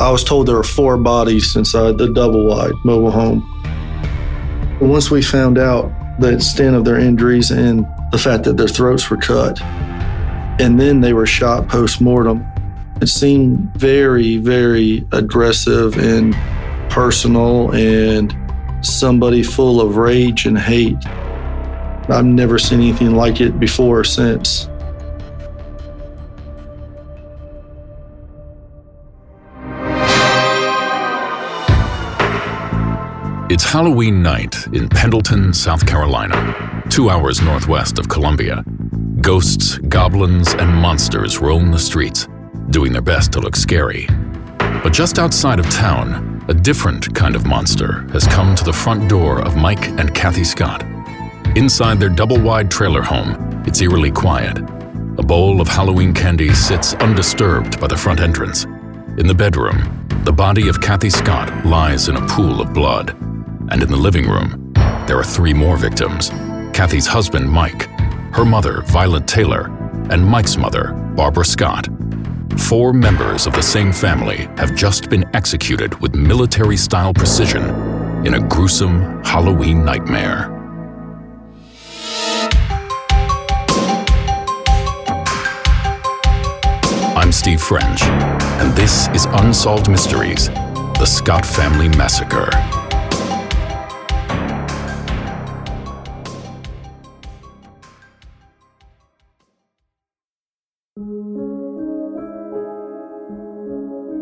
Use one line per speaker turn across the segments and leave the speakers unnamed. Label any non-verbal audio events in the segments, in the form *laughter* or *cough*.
I was told there were four bodies inside the double wide mobile home. Once we found out the extent of their injuries and the fact that their throats were cut, and then they were shot post mortem, it seemed very, very aggressive and personal and somebody full of rage and hate. I've never seen anything like it before or since.
It's Halloween night in Pendleton, South Carolina, two hours northwest of Columbia. Ghosts, goblins, and monsters roam the streets, doing their best to look scary. But just outside of town, a different kind of monster has come to the front door of Mike and Kathy Scott. Inside their double wide trailer home, it's eerily quiet. A bowl of Halloween candy sits undisturbed by the front entrance. In the bedroom, the body of Kathy Scott lies in a pool of blood and in the living room, there are three more victims Kathy's husband, Mike, her mother, Violet Taylor, and Mike's mother, Barbara Scott. Four members of the same family have just been executed with military style precision in a gruesome Halloween nightmare. I'm Steve French, and this is Unsolved Mysteries The Scott Family Massacre.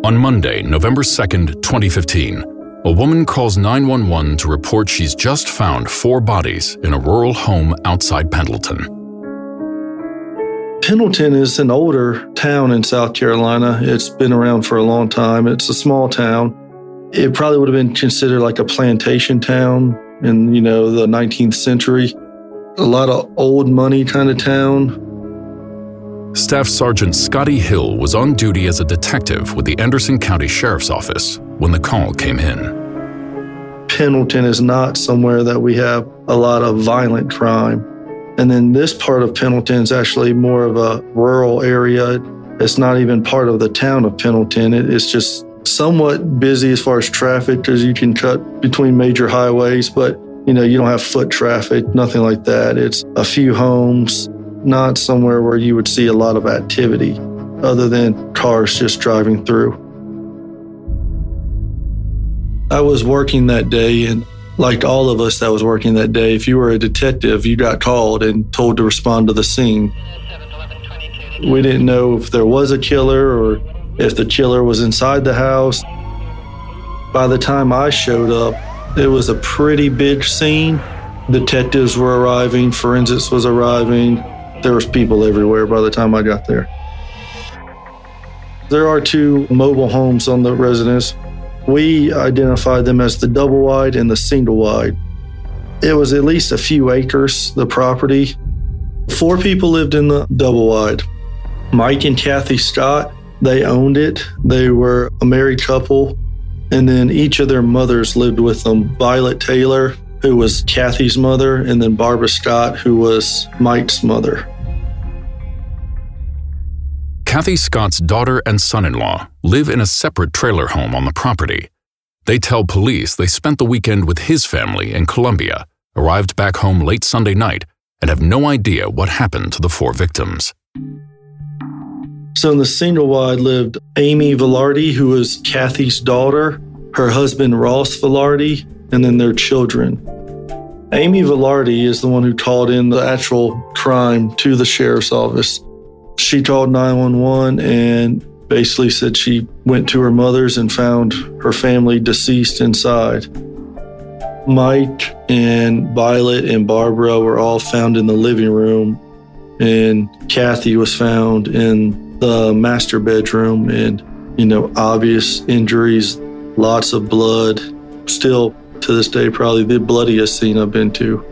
On Monday, November 2nd, 2015, a woman calls 911 to report she's just found four bodies in a rural home outside Pendleton.
Pendleton is an older town in South Carolina. It's been around for a long time. It's a small town. It probably would have been considered like a plantation town in, you know, the 19th century. A lot of old money kind of town.
Staff Sergeant Scotty Hill was on duty as a detective with the Anderson County Sheriff's Office when the call came in.
Pendleton is not somewhere that we have a lot of violent crime. And then this part of Pendleton is actually more of a rural area. It's not even part of the town of Pendleton. It's just somewhat busy as far as traffic because you can cut between major highways, but you know, you don't have foot traffic, nothing like that. It's a few homes, not somewhere where you would see a lot of activity other than cars just driving through. I was working that day, and like all of us that was working that day, if you were a detective, you got called and told to respond to the scene. We didn't know if there was a killer or if the killer was inside the house. By the time I showed up, it was a pretty big scene. Detectives were arriving, forensics was arriving, there was people everywhere by the time I got there. There are two mobile homes on the residence. We identified them as the double wide and the single wide. It was at least a few acres, the property. Four people lived in the double wide. Mike and Kathy Scott, they owned it. They were a married couple. And then each of their mothers lived with them. Violet Taylor, who was Kathy's mother, and then Barbara Scott, who was Mike's mother.
Kathy Scott's daughter and son in law live in a separate trailer home on the property. They tell police they spent the weekend with his family in Columbia, arrived back home late Sunday night, and have no idea what happened to the four victims.
So in the single wide lived Amy Velarde, who was Kathy's daughter, her husband Ross Velarde, and then their children. Amy Velarde is the one who called in the actual crime to the sheriff's office. She called 911 and basically said she went to her mother's and found her family deceased inside. Mike and Violet and Barbara were all found in the living room, and Kathy was found in the master bedroom and, you know, obvious injuries, lots of blood. Still, to this day, probably the bloodiest scene I've been to.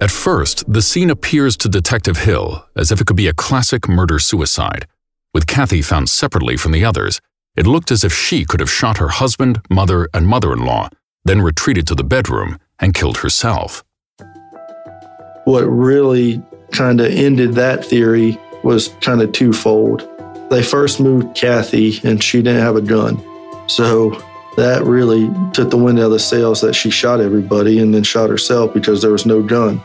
At first, the scene appears to Detective Hill as if it could be a classic murder suicide. With Kathy found separately from the others, it looked as if she could have shot her husband, mother, and mother in law, then retreated to the bedroom and killed herself.
What really kind of ended that theory was kind of twofold. They first moved Kathy, and she didn't have a gun. So that really took the wind out of the sails that she shot everybody and then shot herself because there was no gun.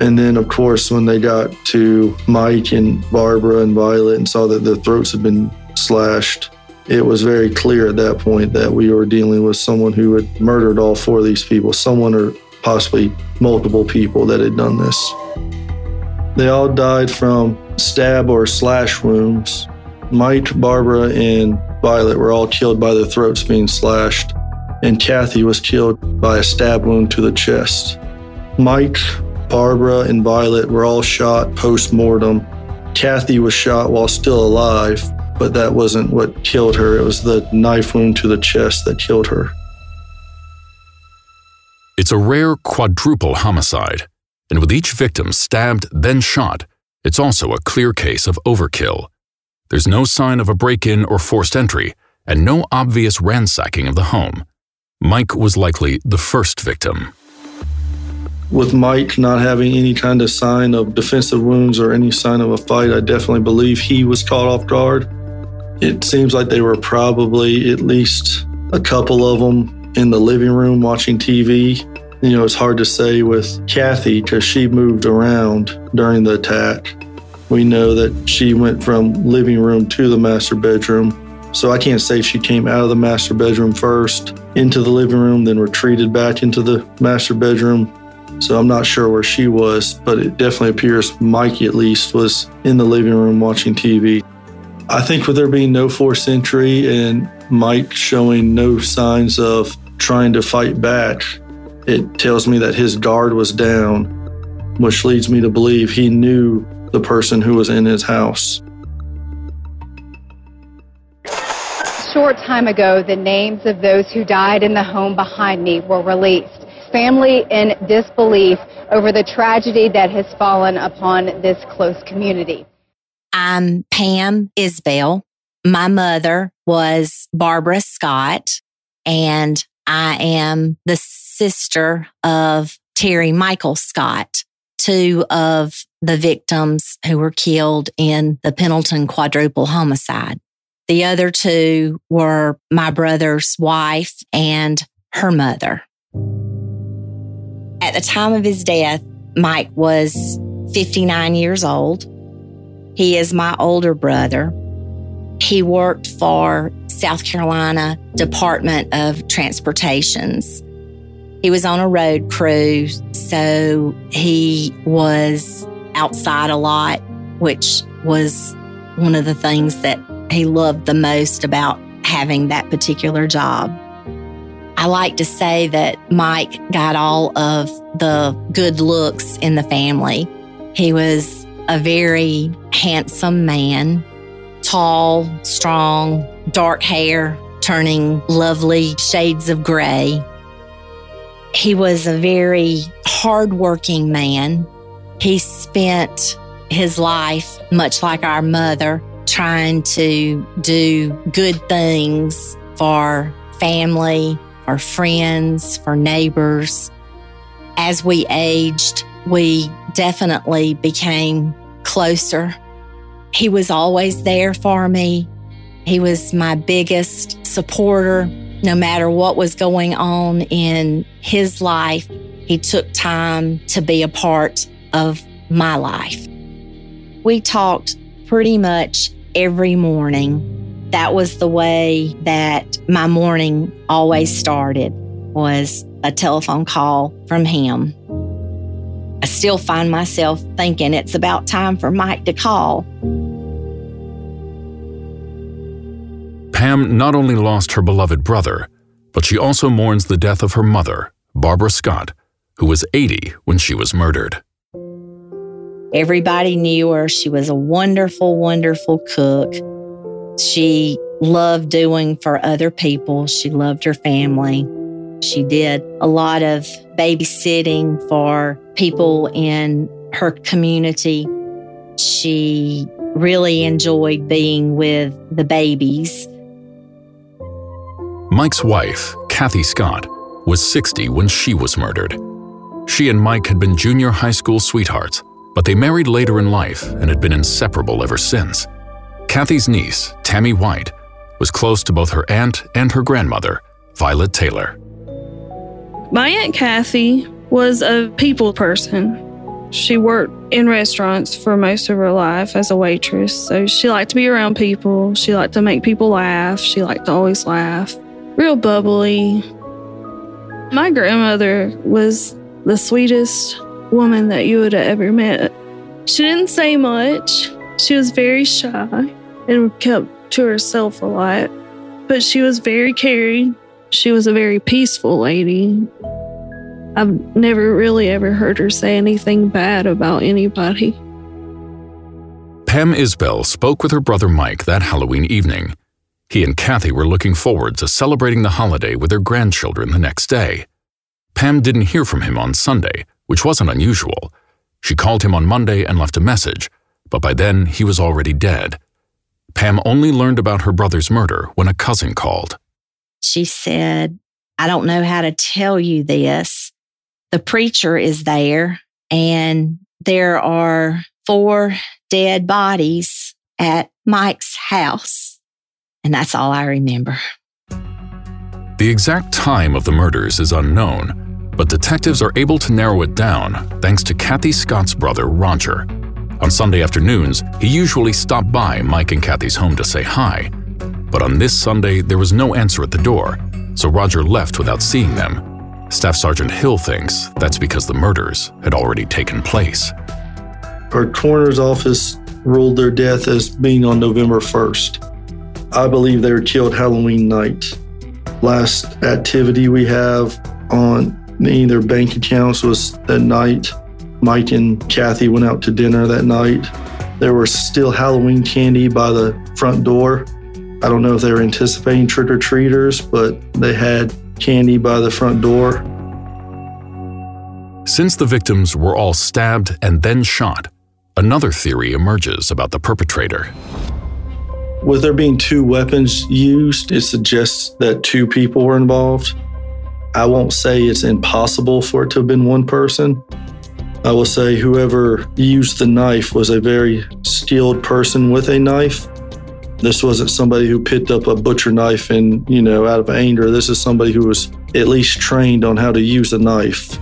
And then, of course, when they got to Mike and Barbara and Violet and saw that their throats had been slashed, it was very clear at that point that we were dealing with someone who had murdered all four of these people, someone or possibly multiple people that had done this. They all died from stab or slash wounds. Mike, Barbara, and Violet were all killed by their throats being slashed, and Kathy was killed by a stab wound to the chest. Mike, Barbara, and Violet were all shot post mortem. Kathy was shot while still alive, but that wasn't what killed her. It was the knife wound to the chest that killed her.
It's a rare quadruple homicide, and with each victim stabbed, then shot, it's also a clear case of overkill. There's no sign of a break in or forced entry, and no obvious ransacking of the home. Mike was likely the first victim.
With Mike not having any kind of sign of defensive wounds or any sign of a fight, I definitely believe he was caught off guard. It seems like they were probably at least a couple of them in the living room watching TV. You know, it's hard to say with Kathy because she moved around during the attack. We know that she went from living room to the master bedroom. So I can't say she came out of the master bedroom first into the living room, then retreated back into the master bedroom. So I'm not sure where she was, but it definitely appears Mikey, at least, was in the living room watching TV. I think with there being no forced entry and Mike showing no signs of trying to fight back, it tells me that his guard was down, which leads me to believe he knew the person who was in his house.
Short time ago, the names of those who died in the home behind me were released. Family in disbelief over the tragedy that has fallen upon this close community.
I'm Pam Isbell. My mother was Barbara Scott, and I am the sister of Terry Michael Scott, two of the victims who were killed in the Pendleton quadruple homicide. The other two were my brother's wife and her mother. At the time of his death, Mike was 59 years old. He is my older brother. He worked for South Carolina Department of Transportations he was on a road crew, so he was outside a lot, which was one of the things that he loved the most about having that particular job. I like to say that Mike got all of the good looks in the family. He was a very handsome man, tall, strong, dark hair, turning lovely shades of gray. He was a very hardworking man. He spent his life, much like our mother, trying to do good things for family, for friends, for neighbors. As we aged, we definitely became closer. He was always there for me. He was my biggest supporter, no matter what was going on in his life, he took time to be a part of my life. We talked pretty much every morning. That was the way that my morning always started was a telephone call from him. I still find myself thinking it's about time for Mike to call.
Pam not only lost her beloved brother, but she also mourns the death of her mother, Barbara Scott, who was 80 when she was murdered.
Everybody knew her. She was a wonderful, wonderful cook. She loved doing for other people. She loved her family. She did a lot of babysitting for people in her community. She really enjoyed being with the babies.
Mike's wife, Kathy Scott, was 60 when she was murdered. She and Mike had been junior high school sweethearts, but they married later in life and had been inseparable ever since. Kathy's niece, Tammy White, was close to both her aunt and her grandmother, Violet Taylor.
My Aunt Kathy was a people person. She worked in restaurants for most of her life as a waitress. So she liked to be around people. She liked to make people laugh. She liked to always laugh. Real bubbly. My grandmother was the sweetest woman that you would have ever met. She didn't say much. She was very shy and kept to herself a lot, but she was very caring. She was a very peaceful lady. I've never really ever heard her say anything bad about anybody.
Pam Isbell spoke with her brother Mike that Halloween evening. He and Kathy were looking forward to celebrating the holiday with their grandchildren the next day. Pam didn't hear from him on Sunday, which wasn't unusual. She called him on Monday and left a message, but by then he was already dead. Pam only learned about her brother's murder when a cousin called.
She said, I don't know how to tell you this. The preacher is there, and there are four dead bodies at Mike's house. And that's all I remember.
The exact time of the murders is unknown, but detectives are able to narrow it down thanks to Kathy Scott's brother, Roger. On Sunday afternoons, he usually stopped by Mike and Kathy's home to say hi. But on this Sunday, there was no answer at the door, so Roger left without seeing them. Staff Sergeant Hill thinks that's because the murders had already taken place.
Our coroner's office ruled their death as being on November 1st. I believe they were killed Halloween night. Last activity we have on their bank accounts was that night. Mike and Kathy went out to dinner that night. There was still Halloween candy by the front door. I don't know if they were anticipating trick or treaters, but they had candy by the front door.
Since the victims were all stabbed and then shot, another theory emerges about the perpetrator.
With there being two weapons used, it suggests that two people were involved. I won't say it's impossible for it to have been one person. I will say whoever used the knife was a very skilled person with a knife. This wasn't somebody who picked up a butcher knife and, you know, out of anger. This is somebody who was at least trained on how to use a knife.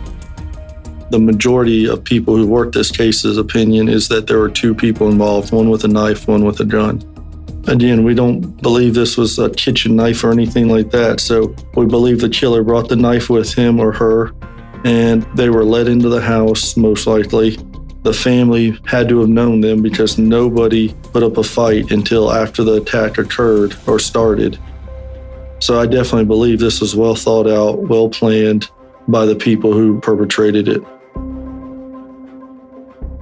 The majority of people who worked this case's opinion is that there were two people involved, one with a knife, one with a gun. Again, we don't believe this was a kitchen knife or anything like that. So we believe the killer brought the knife with him or her and they were led into the house, most likely. The family had to have known them because nobody put up a fight until after the attack occurred or started. So I definitely believe this was well thought out, well planned by the people who perpetrated it.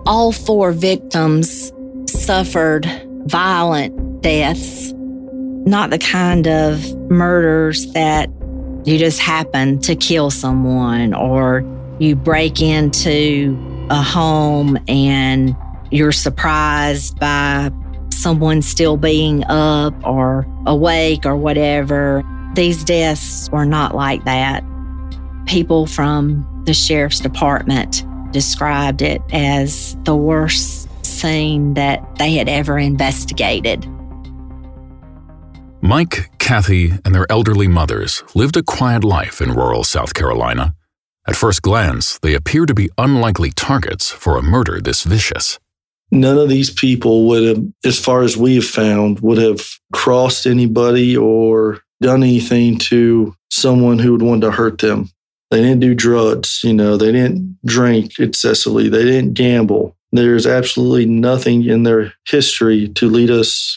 All four victims suffered violent deaths, not the kind of murders that you just happen to kill someone or you break into a home and you're surprised by someone still being up or awake or whatever. These deaths were not like that. People from the sheriff's department described it as the worst scene that they had ever investigated.
Mike, Kathy, and their elderly mothers lived a quiet life in rural South Carolina. At first glance, they appear to be unlikely targets for a murder this vicious.
None of these people would have, as far as we have found, would have crossed anybody or done anything to someone who would want to hurt them. They didn't do drugs, you know, they didn't drink excessively, they didn't gamble. There's absolutely nothing in their history to lead us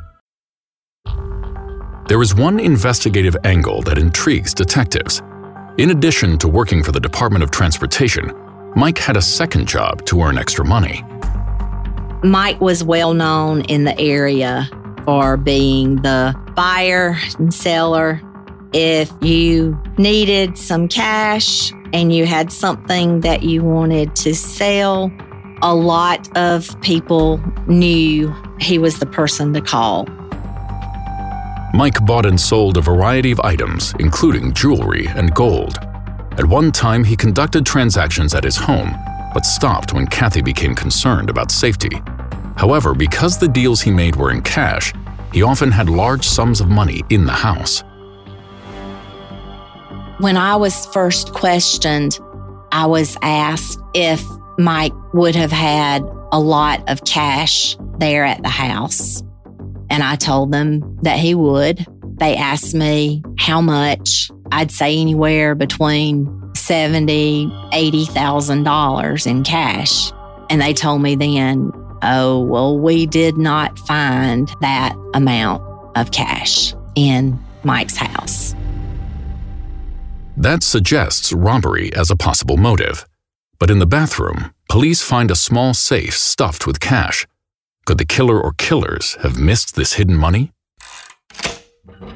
There is one investigative angle that intrigues detectives. In addition to working for the Department of Transportation, Mike had a second job to earn extra money.
Mike was well known in the area for being the buyer and seller. If you needed some cash and you had something that you wanted to sell, a lot of people knew he was the person to call.
Mike bought and sold a variety of items, including jewelry and gold. At one time, he conducted transactions at his home, but stopped when Kathy became concerned about safety. However, because the deals he made were in cash, he often had large sums of money in the house.
When I was first questioned, I was asked if Mike would have had a lot of cash there at the house. And I told them that he would. They asked me how much. I'd say anywhere between seventy, eighty thousand dollars in cash. And they told me then, oh, well, we did not find that amount of cash in Mike's house.
That suggests robbery as a possible motive. But in the bathroom, police find a small safe stuffed with cash. Could the killer or killers have missed this hidden money?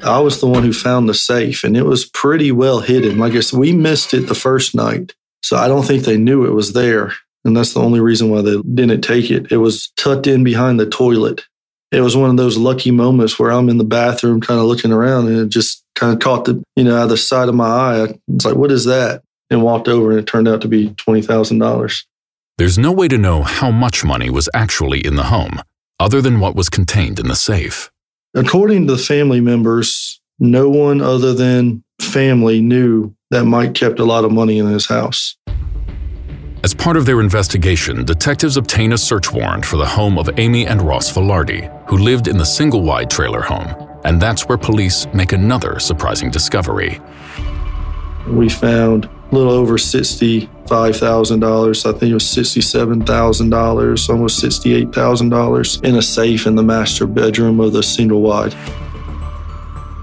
I was the one who found the safe, and it was pretty well hidden. Like I said, we missed it the first night. So I don't think they knew it was there. And that's the only reason why they didn't take it. It was tucked in behind the toilet. It was one of those lucky moments where I'm in the bathroom kind of looking around and it just kind of caught the, you know, out of the side of my eye. I was like, what is that? And walked over and it turned out to be $20,000.
There's no way to know how much money was actually in the home, other than what was contained in the safe.
According to the family members, no one other than family knew that Mike kept a lot of money in his house.
As part of their investigation, detectives obtain a search warrant for the home of Amy and Ross Velarde, who lived in the single wide trailer home. And that's where police make another surprising discovery.
We found a little over $65,000. I think it was $67,000, almost $68,000 in a safe in the master bedroom of the single wide.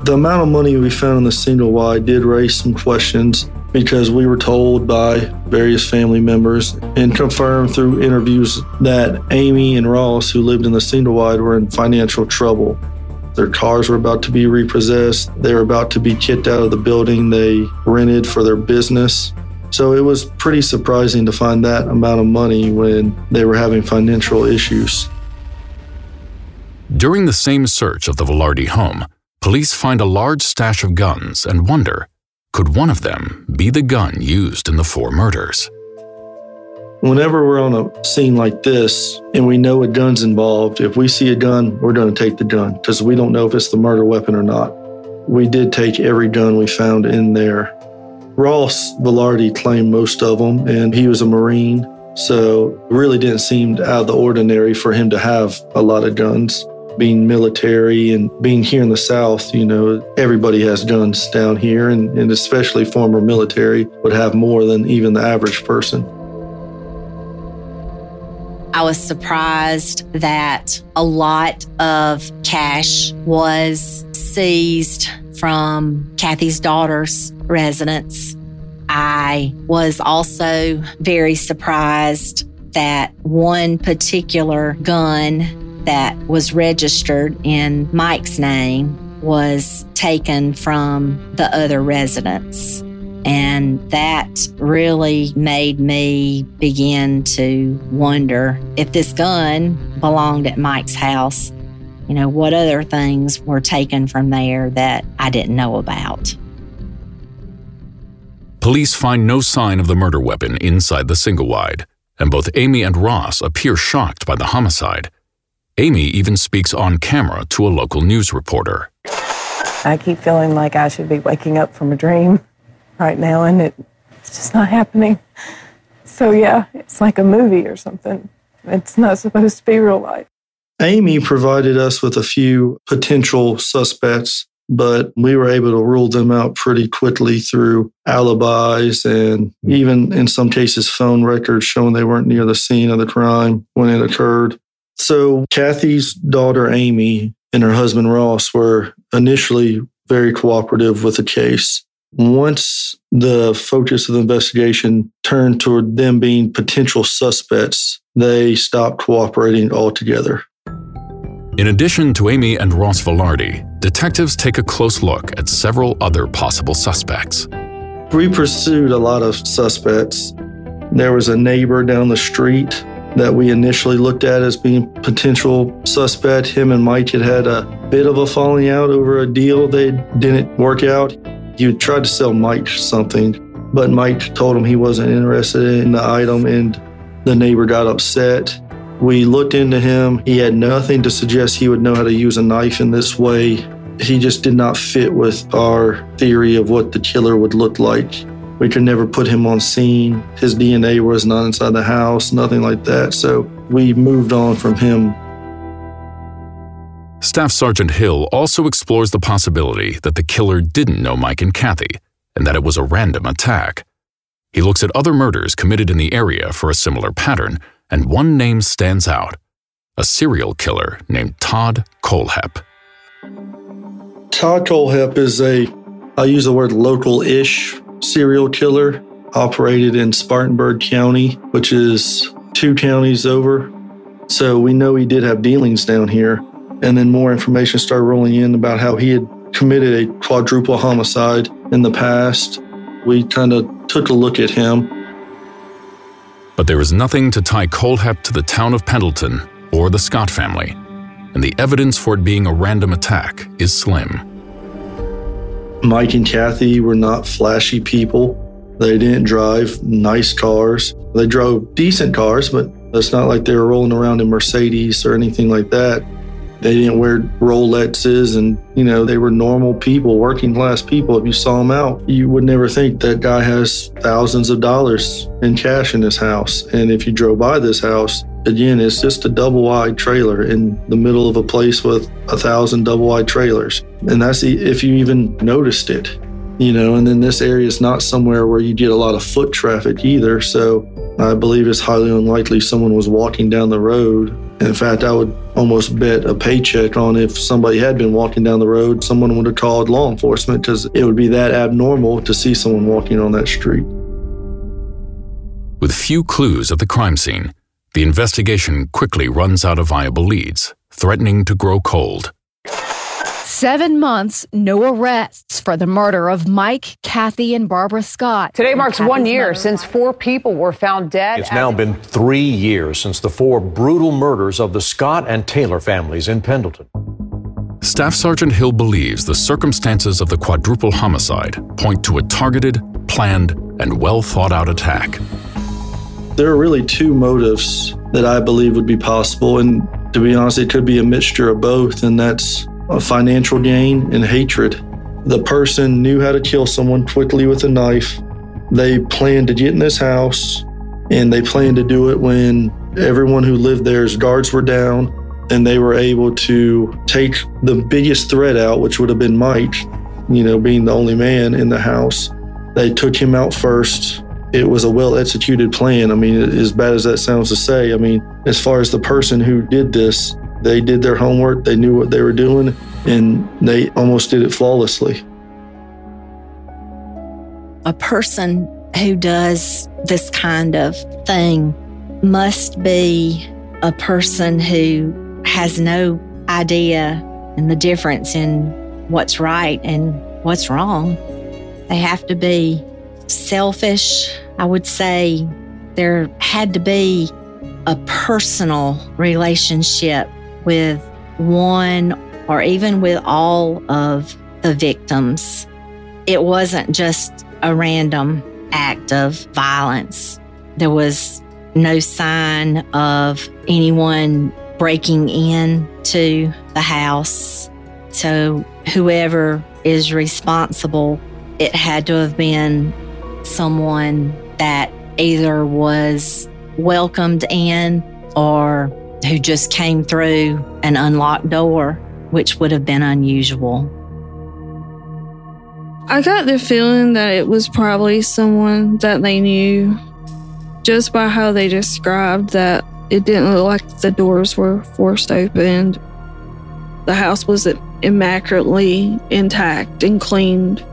The amount of money we found in the single wide did raise some questions because we were told by various family members and confirmed through interviews that Amy and Ross, who lived in the single wide, were in financial trouble. Their cars were about to be repossessed. They were about to be kicked out of the building they rented for their business. So it was pretty surprising to find that amount of money when they were having financial issues.
During the same search of the Velarde home, police find a large stash of guns and wonder could one of them be the gun used in the four murders?
Whenever we're on a scene like this and we know a gun's involved, if we see a gun, we're going to take the gun because we don't know if it's the murder weapon or not. We did take every gun we found in there. Ross Velarde claimed most of them, and he was a Marine, so it really didn't seem out of the ordinary for him to have a lot of guns being military and being here in the South, you know, everybody has guns down here, and, and especially former military would have more than even the average person.
I was surprised that a lot of cash was seized from Kathy's daughter's residence. I was also very surprised that one particular gun that was registered in Mike's name was taken from the other residents. And that really made me begin to wonder if this gun belonged at Mike's house. You know, what other things were taken from there that I didn't know about?
Police find no sign of the murder weapon inside the single wide, and both Amy and Ross appear shocked by the homicide. Amy even speaks on camera to a local news reporter.
I keep feeling like I should be waking up from a dream *laughs* right now, and it, it's just not happening. So, yeah, it's like a movie or something. It's not supposed to be real life.
Amy provided us with a few potential suspects, but we were able to rule them out pretty quickly through alibis and even in some cases phone records showing they weren't near the scene of the crime when it occurred. So Kathy's daughter Amy and her husband Ross were initially very cooperative with the case. Once the focus of the investigation turned toward them being potential suspects, they stopped cooperating altogether.
In addition to Amy and Ross Velarde, detectives take a close look at several other possible suspects.
We pursued a lot of suspects. There was a neighbor down the street that we initially looked at as being potential suspect. Him and Mike had had a bit of a falling out over a deal they didn't work out. He tried to sell Mike something, but Mike told him he wasn't interested in the item, and the neighbor got upset. We looked into him. He had nothing to suggest he would know how to use a knife in this way. He just did not fit with our theory of what the killer would look like. We could never put him on scene. His DNA was not inside the house, nothing like that. So we moved on from him
Staff Sergeant Hill also explores the possibility that the killer didn't know Mike and Kathy and that it was a random attack. He looks at other murders committed in the area for a similar pattern, and one name stands out a serial killer named Todd Kohlhepp.
Todd Kohlhepp is a, I use the word local ish serial killer, operated in Spartanburg County, which is two counties over. So we know he did have dealings down here. And then more information started rolling in about how he had committed a quadruple homicide in the past. We kind of took a look at him.
But there is nothing to tie Kohlhepp to the town of Pendleton or the Scott family, and the evidence for it being a random attack is slim.
Mike and Kathy were not flashy people. They didn't drive nice cars. They drove decent cars, but it's not like they were rolling around in Mercedes or anything like that. They didn't wear Rolexes and, you know, they were normal people, working class people. If you saw them out, you would never think that guy has thousands of dollars in cash in his house. And if you drove by this house, again, it's just a double wide trailer in the middle of a place with a thousand double wide trailers. And that's if you even noticed it, you know, and then this area is not somewhere where you get a lot of foot traffic either. So I believe it's highly unlikely someone was walking down the road in fact, I would almost bet a paycheck on if somebody had been walking down the road, someone would have called law enforcement because it would be that abnormal to see someone walking on that street.
With few clues at the crime scene, the investigation quickly runs out of viable leads, threatening to grow cold.
Seven months, no arrests for the murder of Mike, Kathy, and Barbara Scott.
Today marks one year since four people were found dead.
It's now been three years since the four brutal murders of the Scott and Taylor families in Pendleton.
Staff Sergeant Hill believes the circumstances of the quadruple homicide point to a targeted, planned, and well thought out attack.
There are really two motives that I believe would be possible. And to be honest, it could be a mixture of both. And that's of financial gain and hatred. The person knew how to kill someone quickly with a knife. They planned to get in this house and they planned to do it when everyone who lived there's guards were down and they were able to take the biggest threat out, which would have been Mike, you know, being the only man in the house. They took him out first. It was a well executed plan. I mean, as bad as that sounds to say, I mean, as far as the person who did this, they did their homework, they knew what they were doing, and they almost did it flawlessly.
A person who does this kind of thing must be a person who has no idea and the difference in what's right and what's wrong. They have to be selfish. I would say there had to be a personal relationship with one or even with all of the victims. It wasn't just a random act of violence. There was no sign of anyone breaking in to the house. So, whoever is responsible, it had to have been someone that either was welcomed in or who just came through an unlocked door, which would have been unusual.
I got the feeling that it was probably someone that they knew just by how they described that it didn't look like the doors were forced open. The house was immaculately intact and cleaned.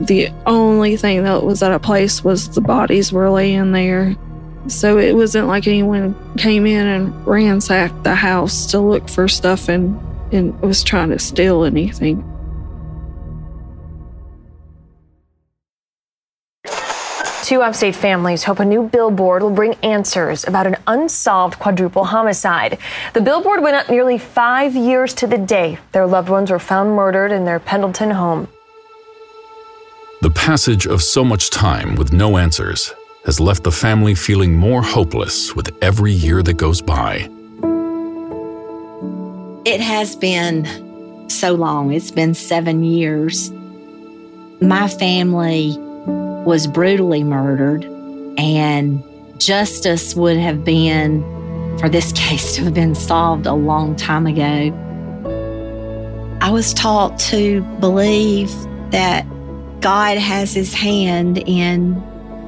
The only thing that was out of place was the bodies were laying there. So it wasn't like anyone came in and ransacked the house to look for stuff and, and was trying to steal anything.
Two upstate families hope a new billboard will bring answers about an unsolved quadruple homicide. The billboard went up nearly five years to the day their loved ones were found murdered in their Pendleton home.
The passage of so much time with no answers has left the family feeling more hopeless with every year that goes by.
It has been so long, it's been seven years. My family was brutally murdered, and justice would have been, for this *laughs* case to have been solved a long time ago. I was taught to believe that God has his hand in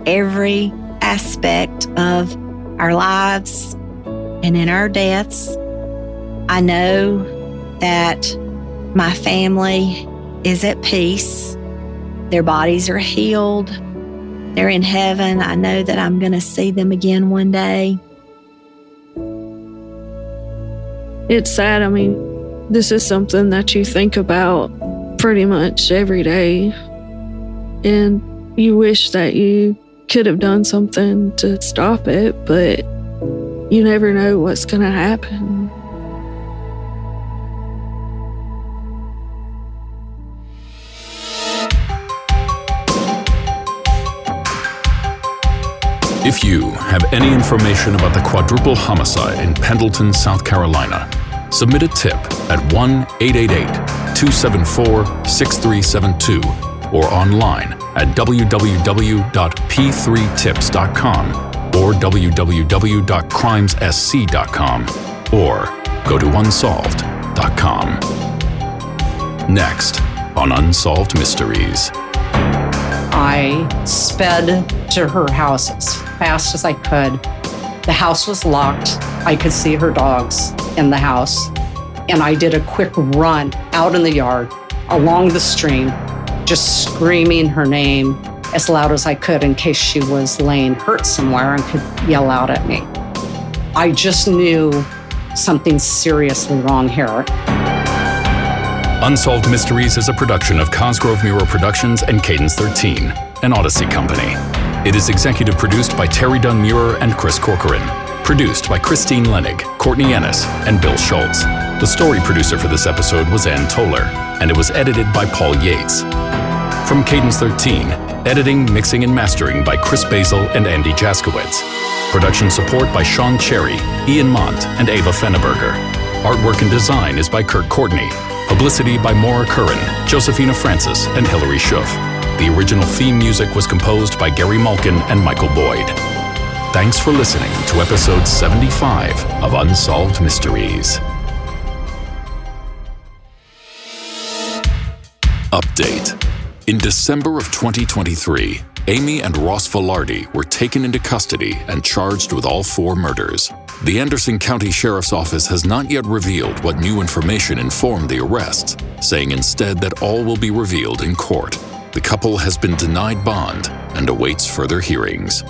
every aspect of our lives and in our deaths. I know that my family is at peace. Their bodies are healed. They're in heaven. I know that I'm going to see them again one day.
It's sad. I mean, this is something that you think about pretty much every day. And you wish that you could have done something to stop it, but you never know what's going to happen.
If you have any information about the quadruple homicide in Pendleton, South Carolina, submit a tip at 1 888 274 6372 or online at www.p3tips.com or www.crimessc.com or go to unsolved.com. Next on Unsolved Mysteries.
I sped to her house as fast as I could. The house was locked. I could see her dogs in the house. And I did a quick run out in the yard along the stream, just screaming her name as loud as I could in case she was laying hurt somewhere and could yell out at me. I just knew something seriously wrong here.
Unsolved Mysteries is a production of Cosgrove Meurer Productions and Cadence 13, an Odyssey company. It is executive produced by Terry Dunn Meurer and Chris Corcoran. Produced by Christine Lenig, Courtney Ennis, and Bill Schultz. The story producer for this episode was Ann Toller, and it was edited by Paul Yates. From Cadence 13, editing, mixing, and mastering by Chris Basil and Andy Jaskowitz. Production support by Sean Cherry, Ian Mont, and Ava Fenneberger. Artwork and design is by Kurt Courtney. Publicity by Maura Curran, Josephina Francis, and Hilary Schuff. The original theme music was composed by Gary Malkin and Michael Boyd. Thanks for listening to episode 75 of Unsolved Mysteries. Update. In December of 2023, Amy and Ross Velarde were taken into custody and charged with all four murders. The Anderson County Sheriff's Office has not yet revealed what new information informed the arrests, saying instead that all will be revealed in court. The couple has been denied bond and awaits further hearings.